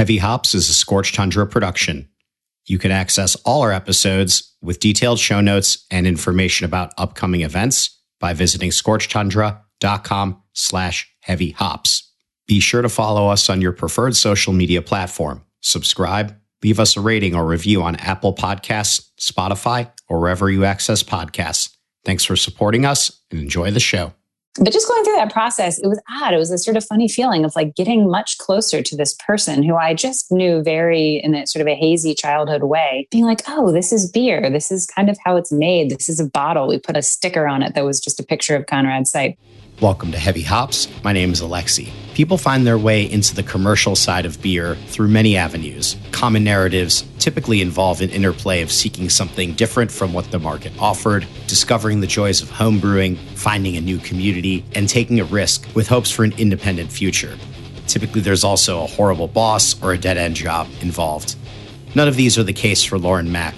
Heavy Hops is a Scorched Tundra production. You can access all our episodes with detailed show notes and information about upcoming events by visiting scorchtundra.com slash heavy hops. Be sure to follow us on your preferred social media platform. Subscribe, leave us a rating or review on Apple Podcasts, Spotify, or wherever you access podcasts. Thanks for supporting us and enjoy the show but just going through that process, it was odd. It was a sort of funny feeling of like getting much closer to this person who I just knew very in a sort of a hazy childhood way, being like, oh, this is beer. This is kind of how it's made. This is a bottle. We put a sticker on it that was just a picture of Conrad Seipp. Welcome to Heavy Hops. My name is Alexi. People find their way into the commercial side of beer through many avenues. Common narratives typically involve an interplay of seeking something different from what the market offered, discovering the joys of homebrewing, finding a new community, and taking a risk with hopes for an independent future. Typically, there's also a horrible boss or a dead end job involved. None of these are the case for Lauren Mack.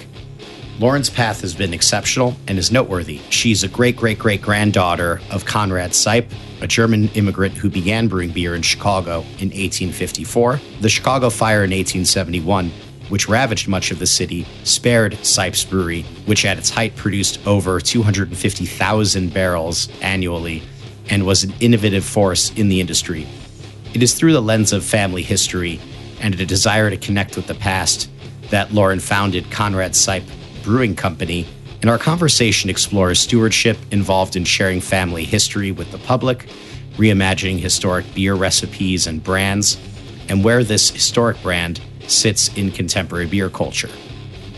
Lauren's path has been exceptional and is noteworthy. She's a great great great granddaughter of Conrad Seipp, a German immigrant who began brewing beer in Chicago in 1854. The Chicago fire in 1871 which ravaged much of the city, spared Seipp's brewery, which at its height produced over 250,000 barrels annually and was an innovative force in the industry. It is through the lens of family history and a desire to connect with the past that Lauren founded Conrad Seipp Brewing Company, and our conversation explores stewardship involved in sharing family history with the public, reimagining historic beer recipes and brands, and where this historic brand sits in contemporary beer culture.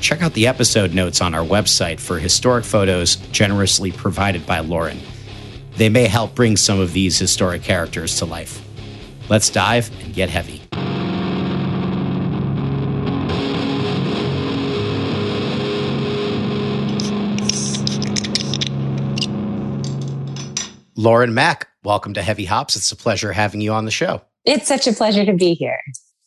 Check out the episode notes on our website for historic photos generously provided by Lauren. They may help bring some of these historic characters to life. Let's dive and get heavy. Lauren Mack, welcome to Heavy Hops. It's a pleasure having you on the show. It's such a pleasure to be here.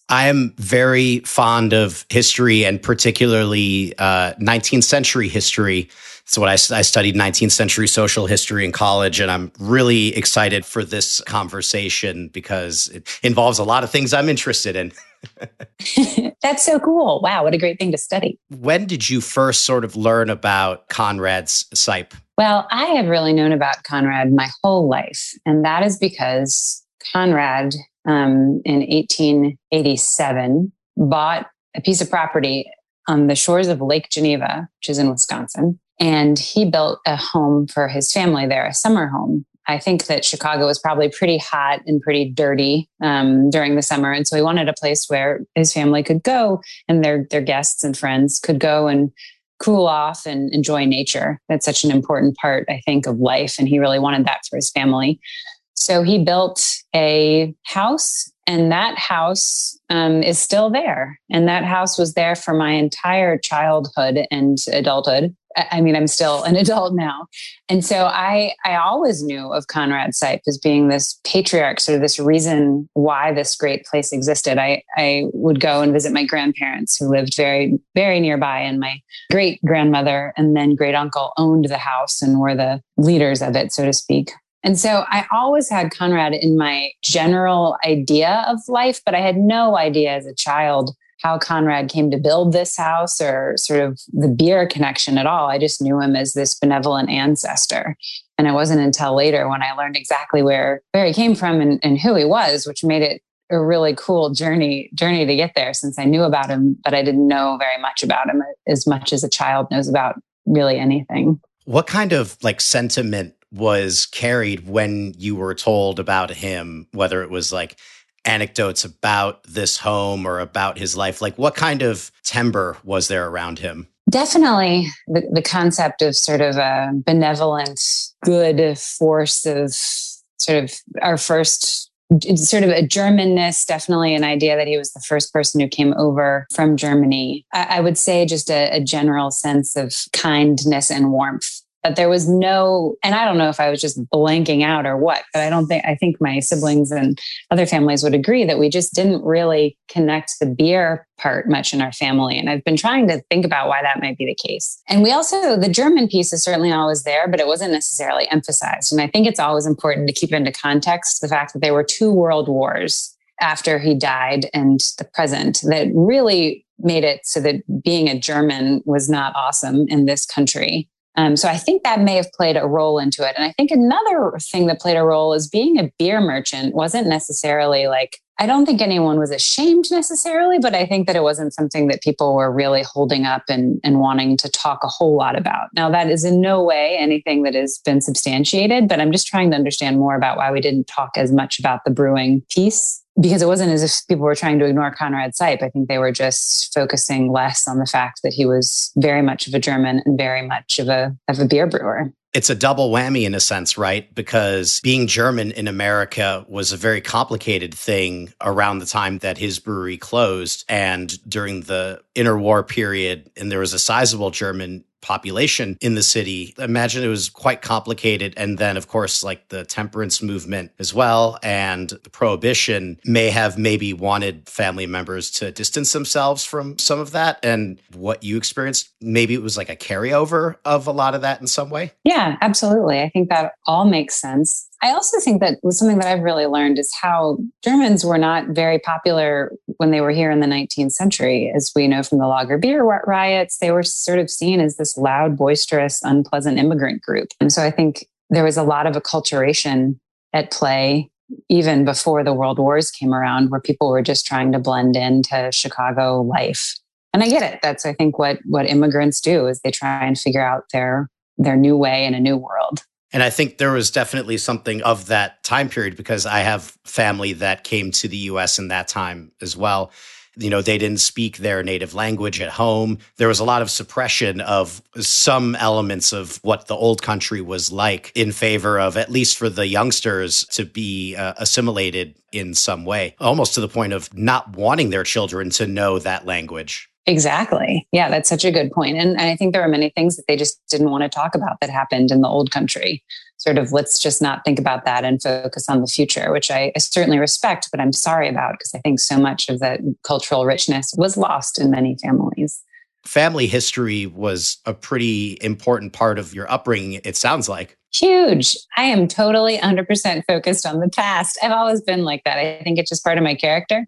I am very fond of history and particularly uh, 19th century history. So what I, I, studied 19th century social history in college, and I'm really excited for this conversation because it involves a lot of things I'm interested in. That's so cool. Wow, what a great thing to study. When did you first sort of learn about Conrad's Seipp? Well, I have really known about Conrad my whole life, and that is because Conrad um, in 1887 bought a piece of property on the shores of Lake Geneva, which is in Wisconsin. And he built a home for his family there, a summer home. I think that Chicago was probably pretty hot and pretty dirty um, during the summer, and so he wanted a place where his family could go and their their guests and friends could go and cool off and enjoy nature. That's such an important part, I think, of life. And he really wanted that for his family. So he built a house, and that house um, is still there. And that house was there for my entire childhood and adulthood. I mean, I'm still an adult now. And so I, I always knew of Conrad Seipp as being this patriarch, sort of this reason why this great place existed. I, I would go and visit my grandparents who lived very, very nearby, and my great grandmother and then great uncle owned the house and were the leaders of it, so to speak. And so I always had Conrad in my general idea of life, but I had no idea as a child how Conrad came to build this house or sort of the beer connection at all. I just knew him as this benevolent ancestor. And it wasn't until later when I learned exactly where, where he came from and, and who he was, which made it a really cool journey journey to get there since I knew about him, but I didn't know very much about him as much as a child knows about really anything. What kind of like sentiment was carried when you were told about him, whether it was like anecdotes about this home or about his life? Like, what kind of timbre was there around him? Definitely the, the concept of sort of a benevolent, good force of sort of our first sort of a Germanness, definitely an idea that he was the first person who came over from Germany. I, I would say just a, a, general sense of kindness and warmth but there was no and i don't know if i was just blanking out or what but i don't think i think my siblings and other families would agree that we just didn't really connect the beer part much in our family. And i've been trying to think about why that might be the case. And we also the german piece is certainly always there but it wasn't necessarily emphasized. And i think it's always important to keep into context the fact that there were two world wars after he died and the present that really made it so that being a German was not awesome in this country. Um, so I think that may have played a role into it. And I think another thing that played a role is being a beer merchant wasn't necessarily like I don't think anyone was ashamed necessarily, but I think that it wasn't something that people were really holding up and, and wanting to talk a whole lot about. Now, that is in no way anything that has been substantiated, but I'm just trying to understand more about why we didn't talk as much about the brewing piece because it wasn't as if people were trying to ignore Conrad Seipp. I think they were just focusing less on the fact that he was very much of a German and very much of a of a beer brewer it's a double whammy in a sense, right? Because being German in America was a very complicated thing around the time that his brewery closed and during the interwar period. And there was a sizable German population in the city. Imagine it was quite complicated. And then, of course, like the temperance movement as well and the prohibition may have maybe wanted family members to distance themselves from some of that. And what you experienced, maybe it was like a carryover of a lot of that in some way. Yeah, absolutely. I think that all makes sense. I also think that was something that I've really learned is how Germans were not very popular when they were here in the 19th century. As we know from the Lager beer riots, they were sort of seen as this loud, boisterous, unpleasant immigrant group. And so I think there was a lot of acculturation at play even before the world wars came around where people were just trying to blend into Chicago life. And I get it. That's I think what what immigrants do is they try and figure out their their new way in a new world. And I think there was definitely something of that time period because I have family that came to the US in that time as well. You know, they didn't speak their native language at home. There was a lot of suppression of some elements of what the old country was like in favor of, at least for the youngsters, to be uh, assimilated in some way, almost to the point of not wanting their children to know that language. Exactly. Yeah, that's such a good point. And, I think there are many things that they just didn't want to talk about that happened in the old country. Sort of, let's just not think about that and focus on the future, which I, I certainly respect, but I'm sorry about because I think so much of that cultural richness was lost in many families. Family history was a pretty important part of your upbringing, it sounds like. Huge. I am totally 100% focused on the past. I've always been like that. I think it's just part of my character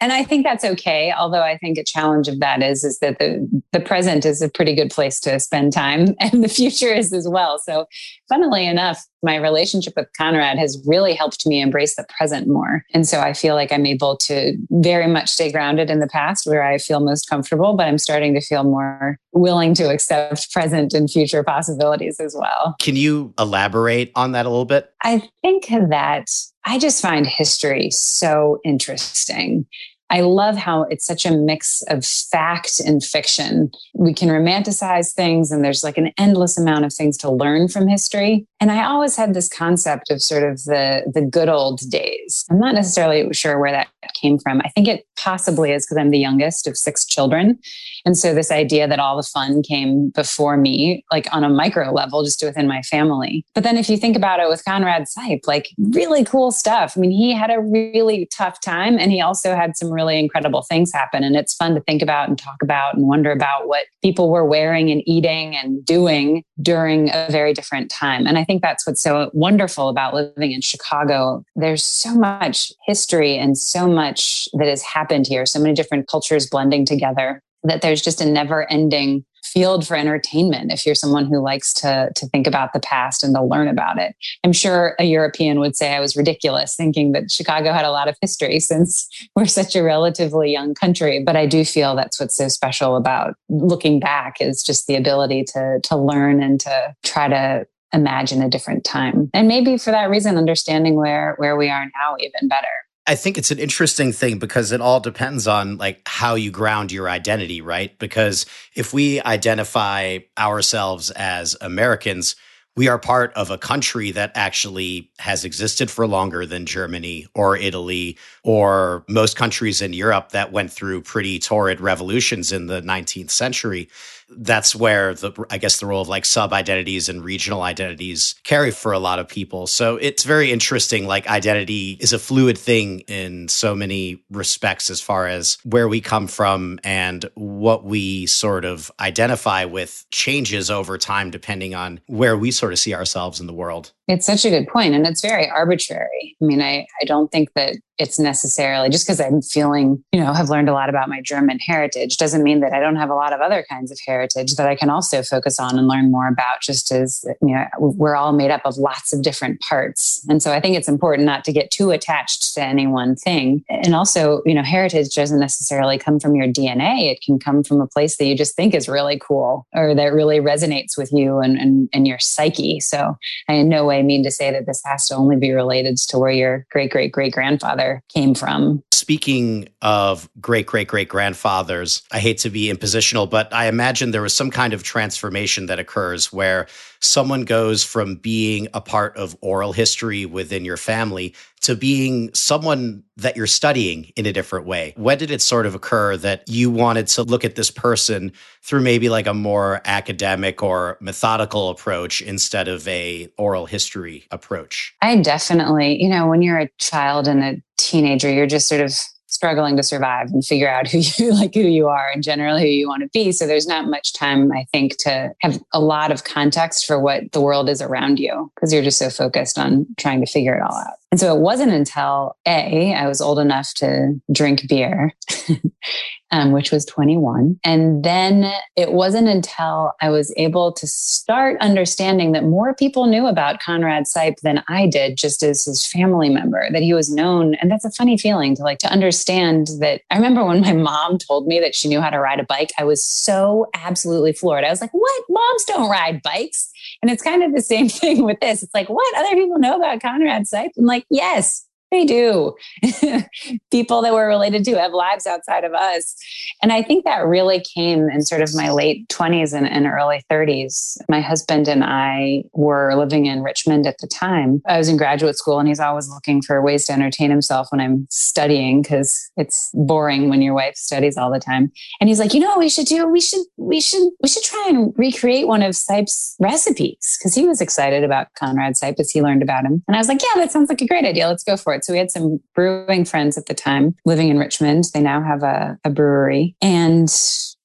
and I think that's okay. Although I think a challenge of that is is that the the present is a pretty good place to spend time, and the future is as well. So, funnily enough, my relationship with Conrad has really helped me embrace the present more. And so I feel like I'm able to very much stay grounded in the past where I feel most comfortable, but I'm starting to feel more willing to accept present and future possibilities as well. Can you elaborate on that a little bit? I think that I just find history so interesting. I love how it's such a mix of fact and fiction. We can romanticize things, and there's like an endless amount of things to learn from history. And I always had this concept of sort of the, the good old days. I'm not necessarily sure where that came from. I think it possibly is because I'm the youngest of six children. And so this idea that all the fun came before me, like on a micro level, just within my family. But then if you think about it with Conrad Seipp, like really cool stuff. I mean, he had a really tough time and he also had some really incredible things happen. And it's fun to think about and talk about and wonder about what people were wearing and eating and doing during a very different time. And I think that's what's so wonderful about living in Chicago. There's so much history and so much that has happened here, so many different cultures blending together that there's just a never ending field for entertainment if you're someone who likes to to think about the past and to learn about it. I'm sure a European would say I was ridiculous thinking that Chicago had a lot of history since we're such a relatively young country, but I do feel that's what's so special about looking back is just the ability to to learn and to try to imagine a different time. And maybe for that reason understanding where where we are now even better. I think it's an interesting thing because it all depends on like how you ground your identity, right? Because if we identify ourselves as Americans, we are part of a country that actually has existed for longer than Germany or Italy or most countries in Europe that went through pretty torrid revolutions in the 19th century that's where the I guess the role of like sub identities and regional identities carry for a lot of people. So it's very interesting. Like identity is a fluid thing in so many respects as far as where we come from and what we sort of identify with changes over time depending on where we sort of see ourselves in the world. It's such a good point, and it's very arbitrary. I mean, I, I don't think that it's necessarily just because I'm feeling, you know, have learned a lot about my German heritage doesn't mean that I don't have a lot of other kinds of heritage that I can also focus on and learn more about, just as, you know, we're all made up of lots of different parts. And so I think it's important not to get too attached to any one thing. And also, you know, heritage doesn't necessarily come from your DNA. It can come from a place that you just think is really cool or that really resonates with you and, and, and your psyche. So I in no way mean to say that this has to only be related to where your great great great grandfather came from. Speaking of great great great grandfathers, I hate to be impositional, but I imagine there was some kind of transformation that occurs where someone goes from being a part of oral history within your family to being someone that you're studying in a different way? When did it sort of occur that you wanted to look at this person through maybe like a more academic or methodical approach instead of a oral history approach? I definitely, you know, when you're a child and a teenager, you're just sort of struggling to survive and figure out who you like who you are and generally who you want to be. So there's not much time i think to have a lot of context for what the world is around you because you're just so focused on trying to figure it all out and so it wasn't until A, I was old enough to drink beer, um, which was 21. And then it wasn't until I was able to start understanding that more people knew about Conrad Seipp than I did, just as his family member, that he was known. And that's a funny feeling to like to understand that. I remember when my mom told me that she knew how to ride a bike, I was so absolutely floored. I was like, what? Moms don't ride bikes. And it's kind of the same thing with this. It's like, what? Other people know about Conrad Seipp? I'm like, yes, they do. People that we're related to have lives outside of us. And I think that really came in sort of my late 20s and, and, early 30s. My husband and I were living in Richmond at the time. I was in graduate school and he's always looking for ways to entertain himself when I'm studying because it's boring when your wife studies all the time. And he's like, you know what we should do? We should, we should, we should try and recreate one of Seipp's recipes because he was excited about Conrad Seipp as he learned about him. And I was like, yeah, that sounds like a great idea. Let's go for it. So we had some brewing friends at the time living in Richmond. They now have a, a brewery. And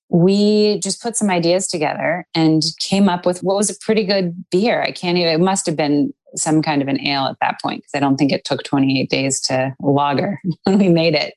we just put some ideas together and came up with what was a pretty good beer. I can't even, it must have been some kind of an ale at that point because I don't think it took 28 days to lager when we made it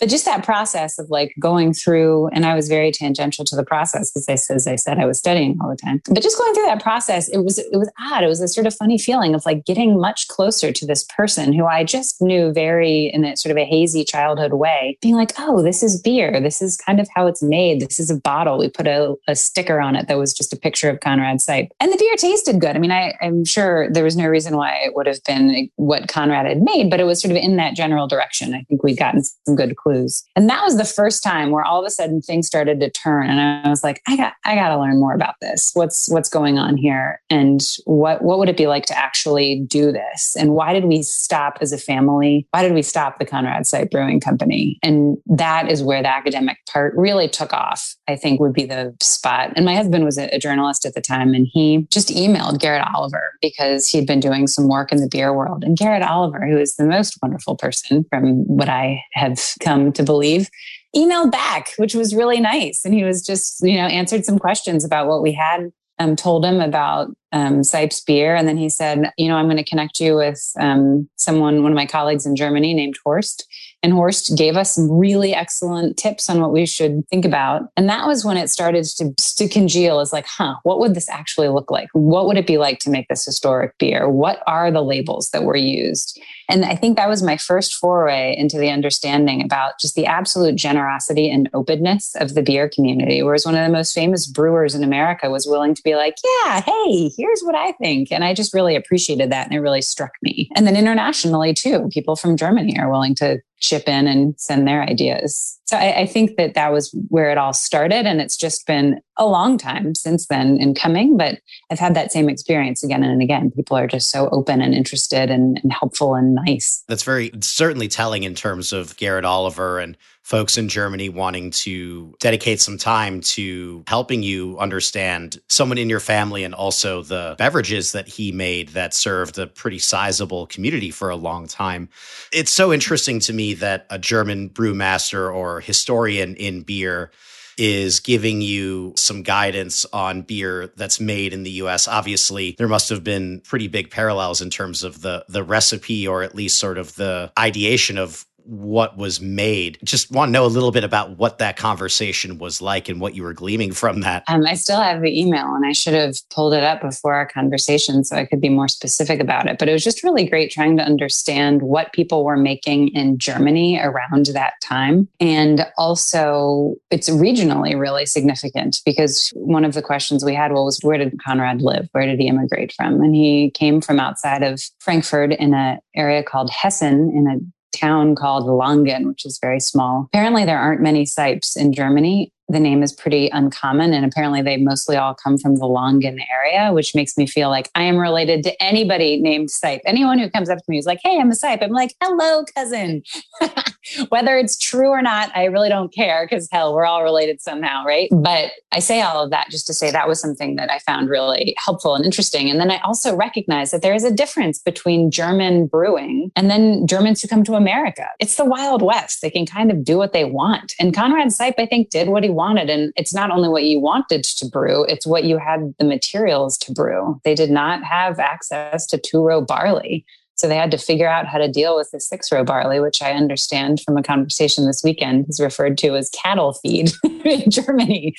but just that process of like going through and i was very tangential to the process because as i said i was studying all the time. But just going through that process it was it was odd. It was a sort of funny feeling of like getting much closer to this person who i just knew very in a sort of a hazy childhood way being like oh this is beer. This is kind of how it's made. This is a bottle. We put a, a sticker on it that was just a picture of conrad Seipp and the beer tasted good. I mean I, i'm sure there was no reason why it would have been what conrad had made but it was sort of in that general direction. I think we'd gotten some good clues. And that was the first time where all of a sudden things started to turn. And I was like, I got, I got to learn more about this. What's, what's going on here? And what, what would it be like to actually do this? And why did we stop as a family? Why did we stop the Conrad Seipp Brewing Company? And that is where the academic part really took off, I think would be the spot. And my husband was a, a journalist at the time and he just emailed Garrett Oliver because he'd been doing some work in the beer world. And Garrett Oliver, who is the most wonderful person from what I have come to believe, emailed back, which was really nice. And he was just, you know, answered some questions about what we had um, told him about um, Seipp's beer. And then he said, you know, I'm going to connect you with um, someone, one of my colleagues in Germany named Horst. And Horst gave us some really excellent tips on what we should think about. And that was when it started to, to congeal as like, huh, what would this actually look like? What would it be like to make this historic beer? What are the labels that were used? And I think that was my first foray into the understanding about just the absolute generosity and openness of the beer community. Whereas one of the most famous brewers in America was willing to be like, yeah, hey, here's what I think. And I just really appreciated that. And it really struck me. And then internationally, too, people from Germany are willing to chip in and send their ideas. So I, I, think that that was where it all started. And it's just been a long time since then in coming, but I've had that same experience again and again. People are just so open and interested and, and helpful and nice. That's very certainly telling in terms of Garrett Oliver and folks in Germany wanting to dedicate some time to helping you understand someone in your family and also the beverages that he made that served a pretty sizable community for a long time. It's so interesting to me that a German brewmaster or historian in beer is giving you some guidance on beer that's made in the US. Obviously, there must have been pretty big parallels in terms of the the recipe or at least sort of the ideation of what was made. Just want to know a little bit about what that conversation was like and what you were gleaming from that. Um, I still have the email and I should have pulled it up before our conversation so I could be more specific about it. But it was just really great trying to understand what people were making in Germany around that time. And also, it's regionally really significant because one of the questions we had was where did Conrad live? Where did he immigrate from? And he came from outside of Frankfurt in an area called Hessen in a town called Langen, which is very small. Apparently, there aren't many Seipps in Germany the name is pretty uncommon. And apparently, they mostly all come from the Langen area, which makes me feel like I am related to anybody named Seipp. Anyone who comes up to me is like, Hey, I'm a Seipp. I'm like, Hello, cousin. Whether it's true or not, I really don't care because hell, we're all related somehow, right? But I say all of that just to say that was something that I found really helpful and interesting. And then I also recognize that there is a difference between German brewing and then Germans who come to America. It's the Wild West. They can kind of do what they want. And Conrad Seipp, I think, did what he wanted. And it's not only what you wanted to brew, it's what you had the materials to brew. They did not have access to two row barley. So they had to figure out how to deal with the six row barley, which I understand from a conversation this weekend is referred to as cattle feed in Germany.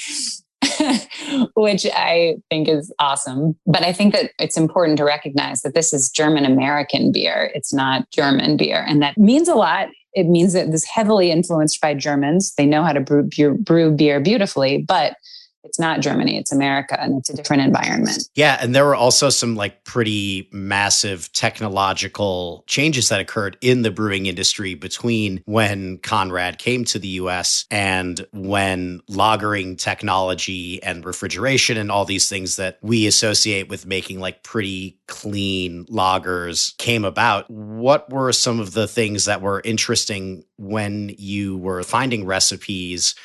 which I think is awesome. But I think that it's important to recognize that this is German American beer. It's not German beer. And that means a lot it means that this heavily influenced by Germans. They know how to brew, brew beer beautifully, but it's not Germany, it's America, and it's a different environment. Yeah. And there were also some like pretty massive technological changes that occurred in the brewing industry between when Conrad came to the US and when lagering technology and refrigeration and all these things that we associate with making like pretty clean lagers came about. What were some of the things that were interesting when you were finding recipes?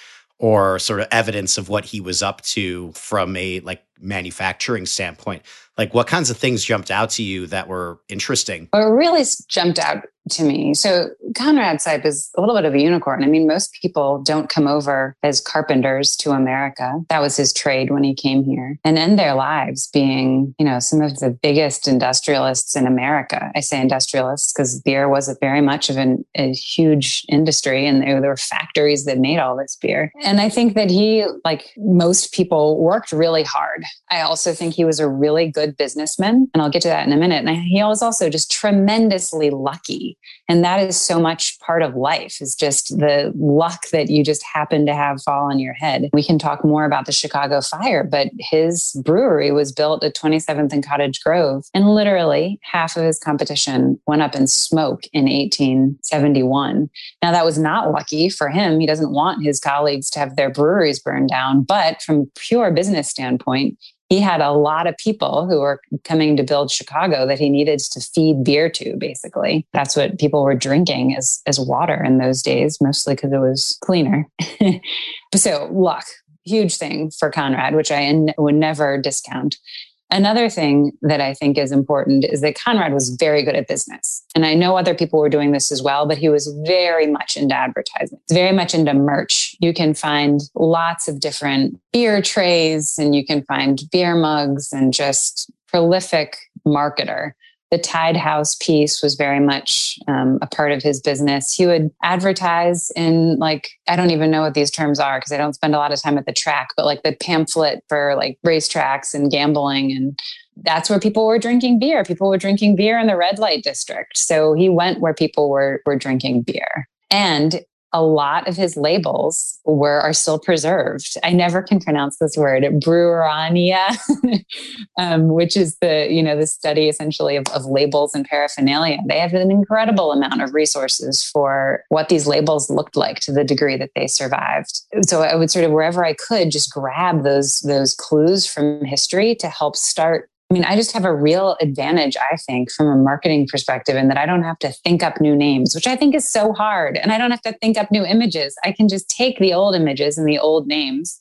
Or sort of evidence of what he was up to from a like manufacturing standpoint? Like what kinds of things jumped out to you that were interesting? What really jumped out to me. So Conrad Seipp is a little bit of a unicorn. I mean, most people don't come over as carpenters to America. That was his trade when he came here and end their lives being, you know, some of the biggest industrialists in America. I say industrialists because beer was a very much of an, a huge industry and there, there were factories that made all this beer. And I think that he, like most people, worked really hard. I also think he was a really good businessman. And I'll get to that in a minute. And he was also just tremendously lucky and that is so much part of life is just the luck that you just happen to have fall on your head. We can talk more about the chicago fire but his brewery was built at 27th and cottage grove and literally half of his competition went up in smoke in 1871 now that was not lucky for him. He doesn't want his colleagues to have their breweries burned down but from pure business standpoint he had a lot of people who were coming to build Chicago that he needed to feed beer to, basically. That's what people were drinking as, as water in those days, mostly because it was cleaner. so, luck, huge thing for Conrad, which I would never discount. Another thing that I think is important is that Conrad was very good at business. And I know other people were doing this as well, but he was very much into advertising, very much into merch. You can find lots of different beer trays and you can find beer mugs and just prolific marketer the Tied House piece was very much um, a part of his business. He would advertise in like I don't even know what these terms are because I don't spend a lot of time at the track, but like the pamphlet for like racetracks and gambling and that's where people were drinking beer. People were drinking beer in the red light district. So he went where people were were drinking beer. And a lot of his labels were are still preserved. I never can pronounce this word, brewerania, um, which is the you know the study essentially of, of labels and paraphernalia. They have an incredible amount of resources for what these labels looked like to the degree that they survived. So I would sort of wherever I could just grab those those clues from history to help start I mean, I just have a real advantage, I think, from a marketing perspective, in that I don't have to think up new names, which I think is so hard. And I don't have to think up new images. I can just take the old images and the old names.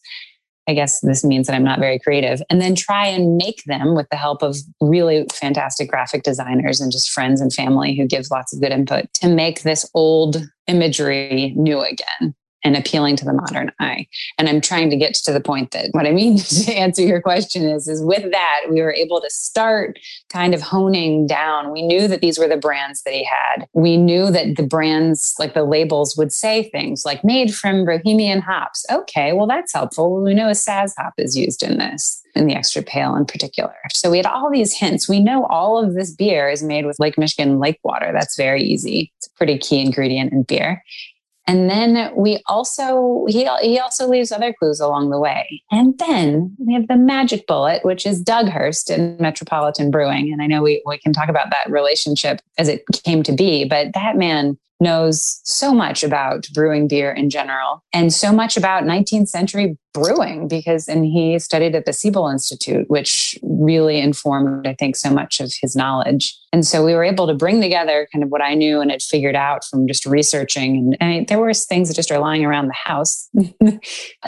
I guess this means that I'm not very creative, and then try and make them with the help of really fantastic graphic designers and just friends and family who gives lots of good input to make this old imagery new again and appealing to the modern eye. And I'm trying to get to the point that what I mean to answer your question is, is with that, we were able to start kind of honing down. We knew that these were the brands that he had. We knew that the brands, like the labels would say things like made from Bohemian hops. Okay, well, that's helpful. We know a Saaz hop is used in this in the extra pale in particular. So we had all these hints. We know all of this beer is made with Lake Michigan lake water. That's very easy. It's a pretty key ingredient in beer. And then we also, he, he also leaves other clues along the way. And then we have the magic bullet, which is Doug Hurst in Metropolitan Brewing. And I know we, we can talk about that relationship as it came to be, but that man knows so much about brewing beer in general and so much about 19th century brewing because and he studied at the Siebel Institute which really informed I think so much of his knowledge. And so we were able to bring together kind of what I knew and had figured out from just researching. And I there were things that just are lying around the house.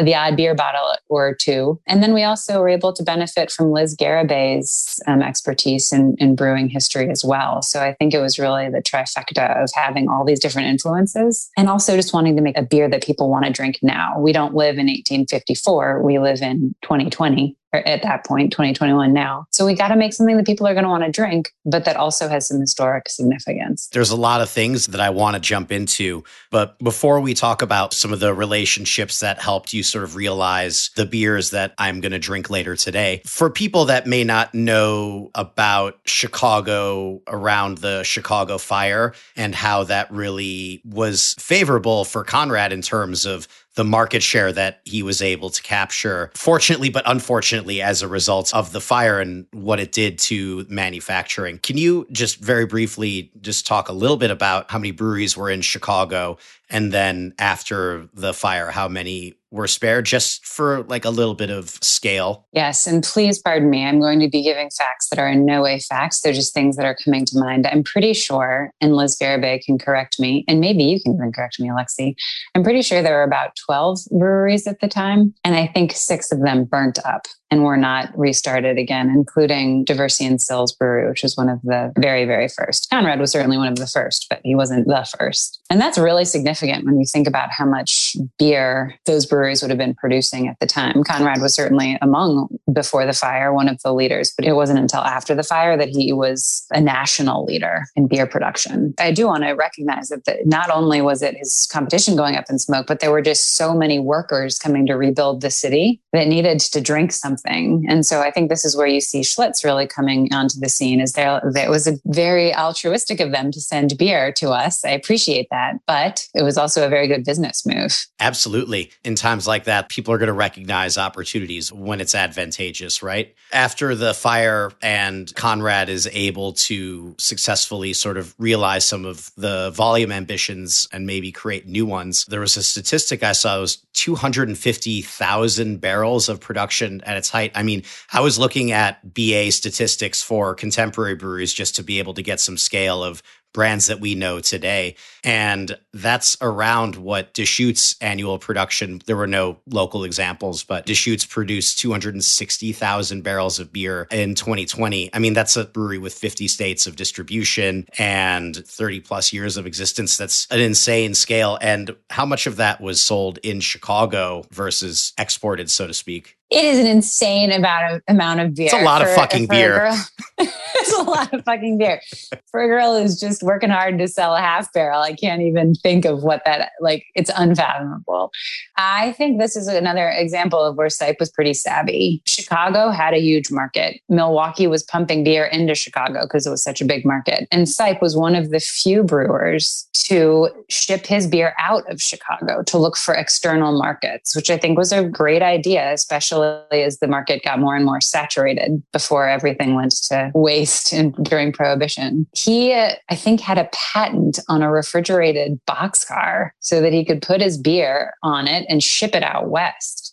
The odd beer bottle or two. And then we also were able to benefit from Liz Garibay's um, expertise in, in brewing history as well. So I think it was really the trifecta of having all these different influences. And also just wanting to make a beer that people want to drink now. We don't live in 1854, We live in 2020 or at that point, 2021 now. So we got to make something that people are going to want to drink, but that also has some historic significance. There's a lot of things that I want to jump into. But before we talk about some of the relationships that helped you sort of realize the beers that I'm going to drink later today, for people that may not know about Chicago around the Chicago fire and how that really was favorable for Conrad in terms of the market share that he was able to capture, fortunately, but unfortunately, as a result of the fire and what it did to manufacturing. Can you just very briefly just talk a little bit about how many breweries were in Chicago and then after the fire, how many were spared just for like a little bit of scale? Yes. And please pardon me. I'm going to be giving facts that are in no way facts. They're just things that are coming to mind. I'm pretty sure, and Liz Garibay can correct me, and maybe you can even correct me, Alexi. I'm pretty sure there were about 12 breweries at the time. And I think six of them burnt up and were not restarted again, including Diversey and Sills Brewery, which was one of the very, very first. Conrad was certainly one of the first, but he wasn't the first. And that's really significant when you think about how much beer those breweries would have been producing at the time. Conrad was certainly among, before the fire, one of the leaders, but it wasn't until after the fire that he was a national leader in beer production. I do want to recognize that the, not only was it his competition going up in smoke, but there were just so many workers coming to rebuild the city that needed to drink something something. And so I think this is where you see Schlitz really coming onto the scene is there, it was a very altruistic of them to send beer to us. I appreciate that, but it was also a very good business move. Absolutely. In times like that, people are going to recognize opportunities when it's advantageous, right? After the fire and Conrad is able to successfully sort of realize some of the volume ambitions and maybe create new ones, there was a statistic I saw it was 250,000 barrels of production at its height. I mean, I was looking at BA statistics for contemporary breweries just to be able to get some scale of brands that we know today. And that's around what Deschutes annual production. There were no local examples, but Deschutes produced 260,000 barrels of beer in 2020. I mean, that's a brewery with 50 states of distribution and 30 plus years of existence. That's an insane scale. And how much of that was sold in Chicago versus exported, so to speak? It is an insane amount of amount of beer. It's a lot for, of fucking beer. it's a lot of fucking beer. For a girl who's just working hard to sell a half barrel, I can't even think of what that like. It's unfathomable. I think this is another example of where Seipp was pretty savvy. Chicago had a huge market. Milwaukee was pumping beer into Chicago because it was such a big market, and Seipp was one of the few brewers to ship his beer out of Chicago to look for external markets, which I think was a great idea, especially as the market got more and more saturated before everything went to waste in, during prohibition. He, I think, had a patent on a refrigerated boxcar so that he could put his beer on it and ship it out west.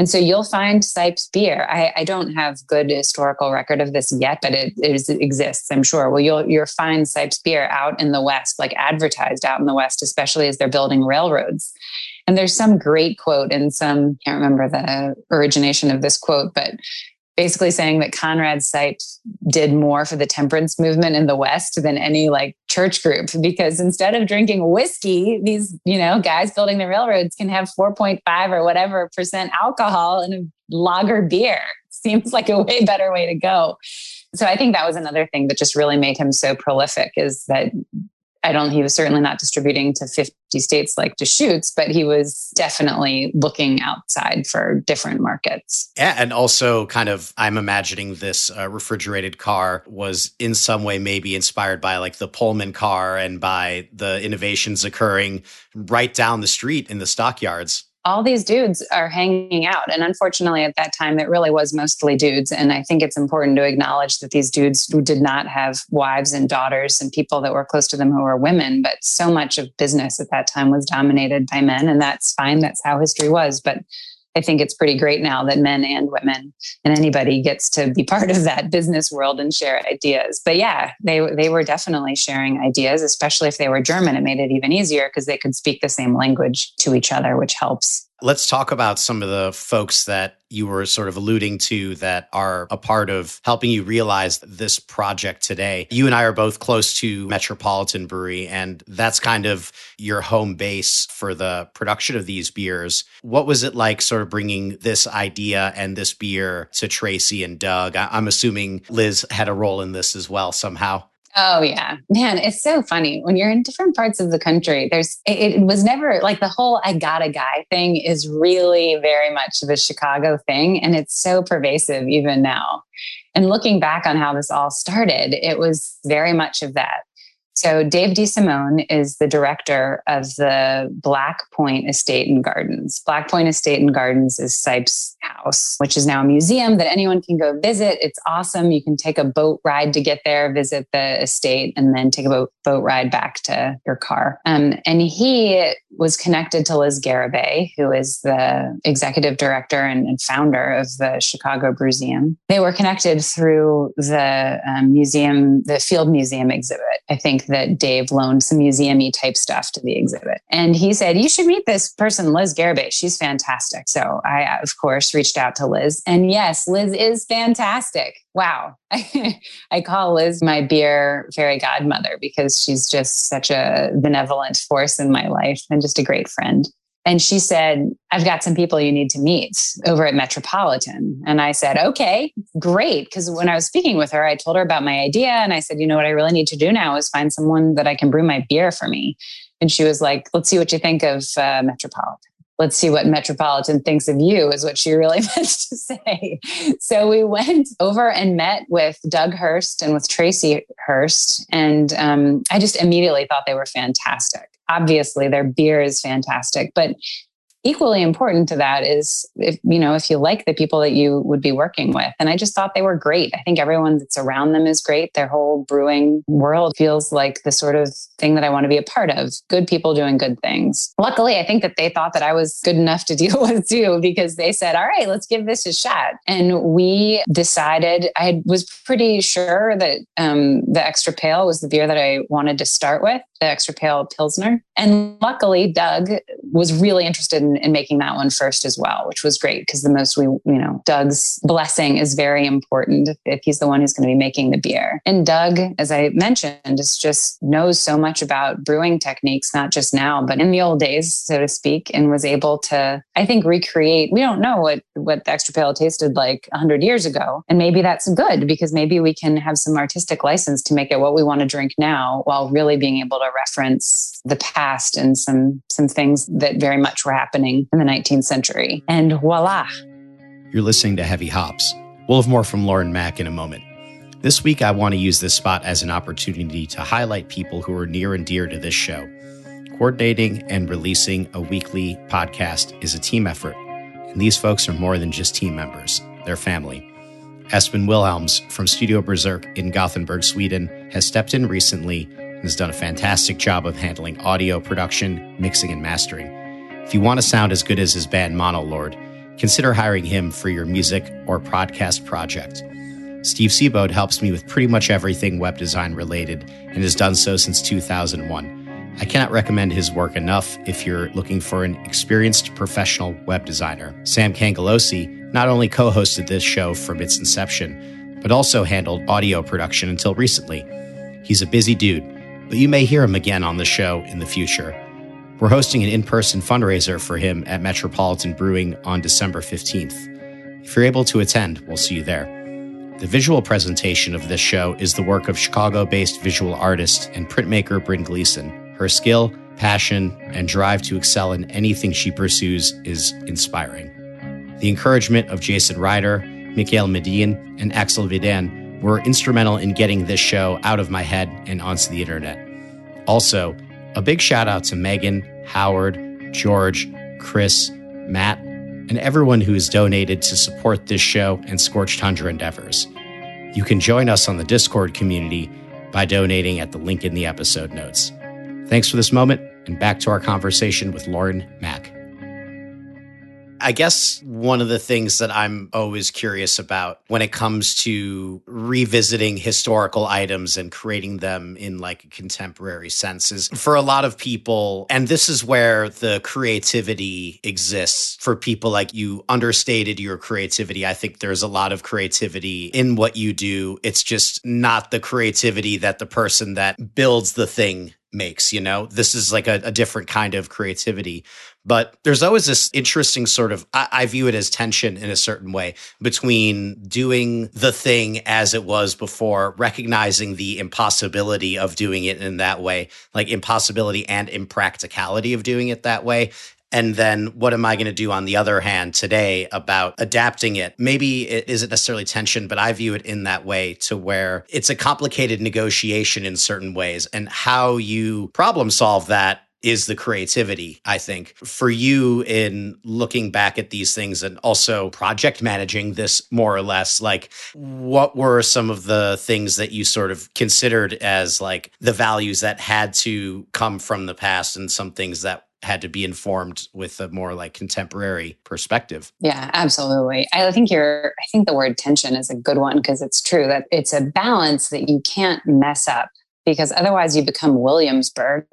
And so you'll find Seipp's beer. I, I, don't have good historical record of this yet, but it, it, exists, I'm sure. Well, you'll you'll find Seipp's beer out in the West, like advertised out in the West, especially as they're building railroads. And there's some great quote in some, can't remember the origination of this quote, but basically saying that Conrad Seipp did more for the temperance movement in the West than any like church group because instead of drinking whiskey, these, you know, guys building the railroads can have 4.5 or whatever percent alcohol in a lager beer. Seems like a way better way to go. So I think that was another thing that just really made him so prolific is that I don't, he was certainly not distributing to 50 states like Deschutes, but he was definitely looking outside for different markets. Yeah. And also, kind of, I'm imagining this uh, refrigerated car was in some way maybe inspired by like the Pullman car and by the innovations occurring right down the street in the stockyards all these dudes are hanging out. And unfortunately, at that time, it really was mostly dudes. And I think it's important to acknowledge that these dudes did not have wives and daughters and people that were close to them who were women, but so much of business at that time was dominated by men. And that's fine. That's how history was. But I think it's pretty great now that men and women and anybody gets to be part of that business world and share ideas. But yeah, they they were definitely sharing ideas, especially if they were German. It made it even easier because they could speak the same language to each other, which helps. Let's talk about some of the folks that you were sort of alluding to that are a part of helping you realize this project today. You and I are both close to Metropolitan Brewery, and that's kind of your home base for the production of these beers. What was it like sort of bringing this idea and this beer to Tracy and Doug? I'm assuming Liz had a role in this as well somehow. Oh yeah, man, it's so funny when you're in different parts of the country. There's it, it, was never like the whole "I got a guy" thing is really very much the Chicago thing, and it's so pervasive even now. And looking back on how this all started, it was very much of that. So Dave DeSimone is the director of the Black Point Estate and Gardens. Black Point Estate and Gardens is Seipp's house, which is now a museum that anyone can go visit. It's awesome. You can take a boat ride to get there, visit the estate, and then take a boat, boat ride back to your car. Um, and he was connected to Liz Garibay, who is the executive director and, and founder of the Chicago Brewseum. They were connected through the um, museum, the Field Museum exhibit. I think that Dave loaned some museumy type stuff to the exhibit. And he said, You should meet this person, Liz Garibay. She's fantastic. So I, of course, reached out to Liz. And yes, Liz is fantastic. Wow. I call Liz my beer fairy godmother because she's just such a benevolent force in my life and just a great friend. And she said, I've got some people you need to meet over at Metropolitan. And I said, okay, great. Because when I was speaking with her, I told her about my idea. And I said, you know what I really need to do now is find someone that I can brew my beer for me. And she was like, let's see what you think of uh, Metropolitan. Let's see what Metropolitan thinks of you, is what she really meant to say. So we went over and met with Doug Hurst and with Tracy Hurst. And um, I just immediately thought they were fantastic obviously their beer is fantastic, but equally important to that is if you know if you like the people that you would be working with. And i just thought they were great. I think everyone that's around them is great. Their whole brewing world feels like the sort of thing that i want to be a part of. Good people doing good things. Luckily i think that they thought that i was good enough to deal with too because they said all right let's give this a shot. And we decided i was pretty sure that um, the extra pale was the beer that i wanted to start with the extra pale pilsner. And luckily doug was really interested in in making that one first as well, which was great because the most we, you know, Doug's blessing is very important if he's the one who's going to be making the beer. And Doug, as I mentioned, is just knows so much about brewing techniques, not just now, but in the old days, so to speak, and was able to, I think, recreate. We don't know what what the extra pale tasted like 100 years ago, and maybe that's good because maybe we can have some artistic license to make it what we want to drink now, while really being able to reference the past and some some things that very much were happening happening in the 19th century. And voila. You're listening to Heavy Hops. We'll have more from Lauren Mack in a moment. This week, I want to use this spot as an opportunity to highlight people who are near and dear to this show. Coordinating and releasing a weekly podcast is a team effort, and these folks are more than just team members, they're family. Esben Willems from Studio Berserk in Gothenburg, Sweden, has stepped in recently and has done a fantastic job of handling audio production, mixing, and mastering. If you want to sound as good as his band Monolord, consider hiring him for your music or podcast project. Steve Seabode helps me with pretty much everything web design related and has done so since 2001. I cannot recommend his work enough if you're looking for an experienced professional web designer. Sam Kangalosi not only co hosted this show from its inception, but also handled audio production until recently. He's a busy dude, but you may hear him again on the show in the future. We're hosting an in person fundraiser for him at Metropolitan Brewing on December 15th. If you're able to attend, we'll see you there. The visual presentation of this show is the work of Chicago based visual artist and printmaker Bryn Gleason. Her skill, passion, and drive to excel in anything she pursues is inspiring. The encouragement of Jason Ryder, Mikhail Medin, and Axel Vidan were instrumental in getting this show out of my head and onto the internet. Also, a big shout out to Megan, Howard, George, Chris, Matt, and everyone who has donated to support this show and Scorched Tundra endeavors. You can join us on the Discord community by donating at the link in the episode notes. Thanks for this moment, and back to our conversation with Lauren Mack. I guess one of the things that I'm always curious about when it comes to revisiting historical items and creating them in like a contemporary sense is for a lot of people, and this is where the creativity exists for people like you understated your creativity. I think there's a lot of creativity in what you do. It's just not the creativity that the person that builds the thing makes you know? This is like a, a, different kind of creativity. But there's always this interesting sort of I, I, view it as tension in a certain way between doing the thing as it was before recognizing the impossibility of doing it in that way like impossibility and impracticality of doing it that way and then what am I going to do on the other hand today about adapting it? Maybe it isn't necessarily tension, but I view it in that way to where it's a complicated negotiation in certain ways. And how you problem solve that is the creativity, I think. For you in looking back at these things and also project managing this more or less, like what were some of the things that you sort of considered as like the values that had to come from the past and some things that had to be informed with a more like contemporary perspective. Yeah, absolutely. I think you're I think the word tension is a good one because it's true that it's a balance that you can't mess up because otherwise you become Williamsburg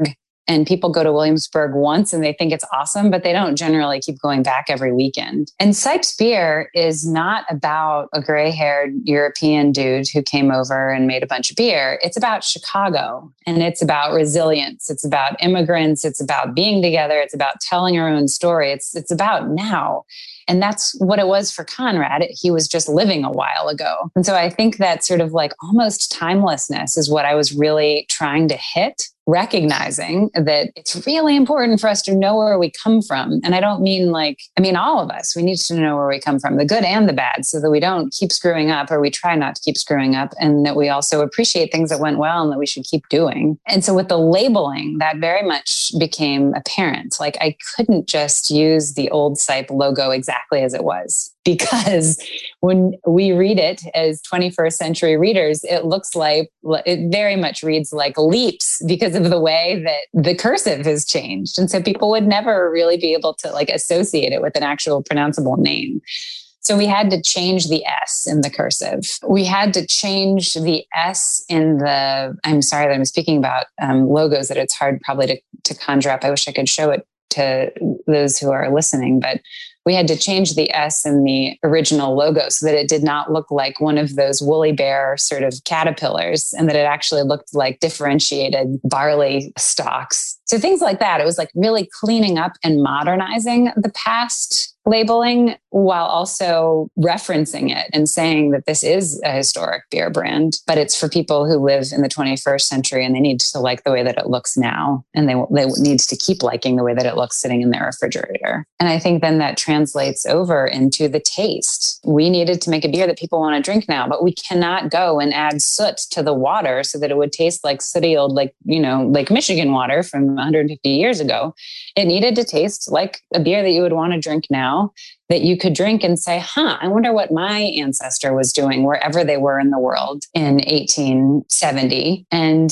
and people go to Williamsburg once and they think it's awesome, but they don't generally keep going back every weekend. And Seipps beer is not about a gray haired European dude who came over and made a bunch of beer. It's about Chicago and it's about resilience. It's about immigrants. It's about being together. It's about telling our own story. It's, it's about now. And that's what it was for Conrad. He was just living a while ago. And so I think that sort of like almost timelessness is what I was really trying to hit recognizing that it's really important for us to know where we come from. And I don't mean like, I mean, all of us, we need to know where we come from, the good and the bad, so that we don't keep screwing up or we try not to keep screwing up and that we also appreciate things that went well and that we should keep doing. And so with the labeling, that very much became apparent. Like I couldn't just use the old Seipp logo exactly as it was because when we read it as 21st century readers, it looks like it very much reads like leaps because of the way that the cursive has changed. And so people would never really be able to like associate it with an actual pronounceable name. So we had to change the S in the cursive. We had to change the S in the, I'm sorry that I'm speaking about um, logos that it's hard probably to, to conjure up. I wish I could show it to those who are listening, but we had to change the S in the original logo so that it did not look like one of those woolly bear sort of caterpillars and that it actually looked like differentiated barley stalks. So things like that. It was like really cleaning up and modernizing the past labeling while also referencing it and saying that this is a historic beer brand, but it's for people who live in the 21st century and they need to like the way that it looks now. And they, they need to keep liking the way that it looks sitting in their refrigerator. And I think then that translates over into the taste. We needed to make a beer that people want to drink now, but we cannot go and add soot to the water so that it would taste like sooty old, like, you know, like Michigan water from 150 years ago. It needed to taste like a beer that you would want to drink now that you could drink and say, huh, I wonder what my ancestor was doing wherever they were in the world in 1870. And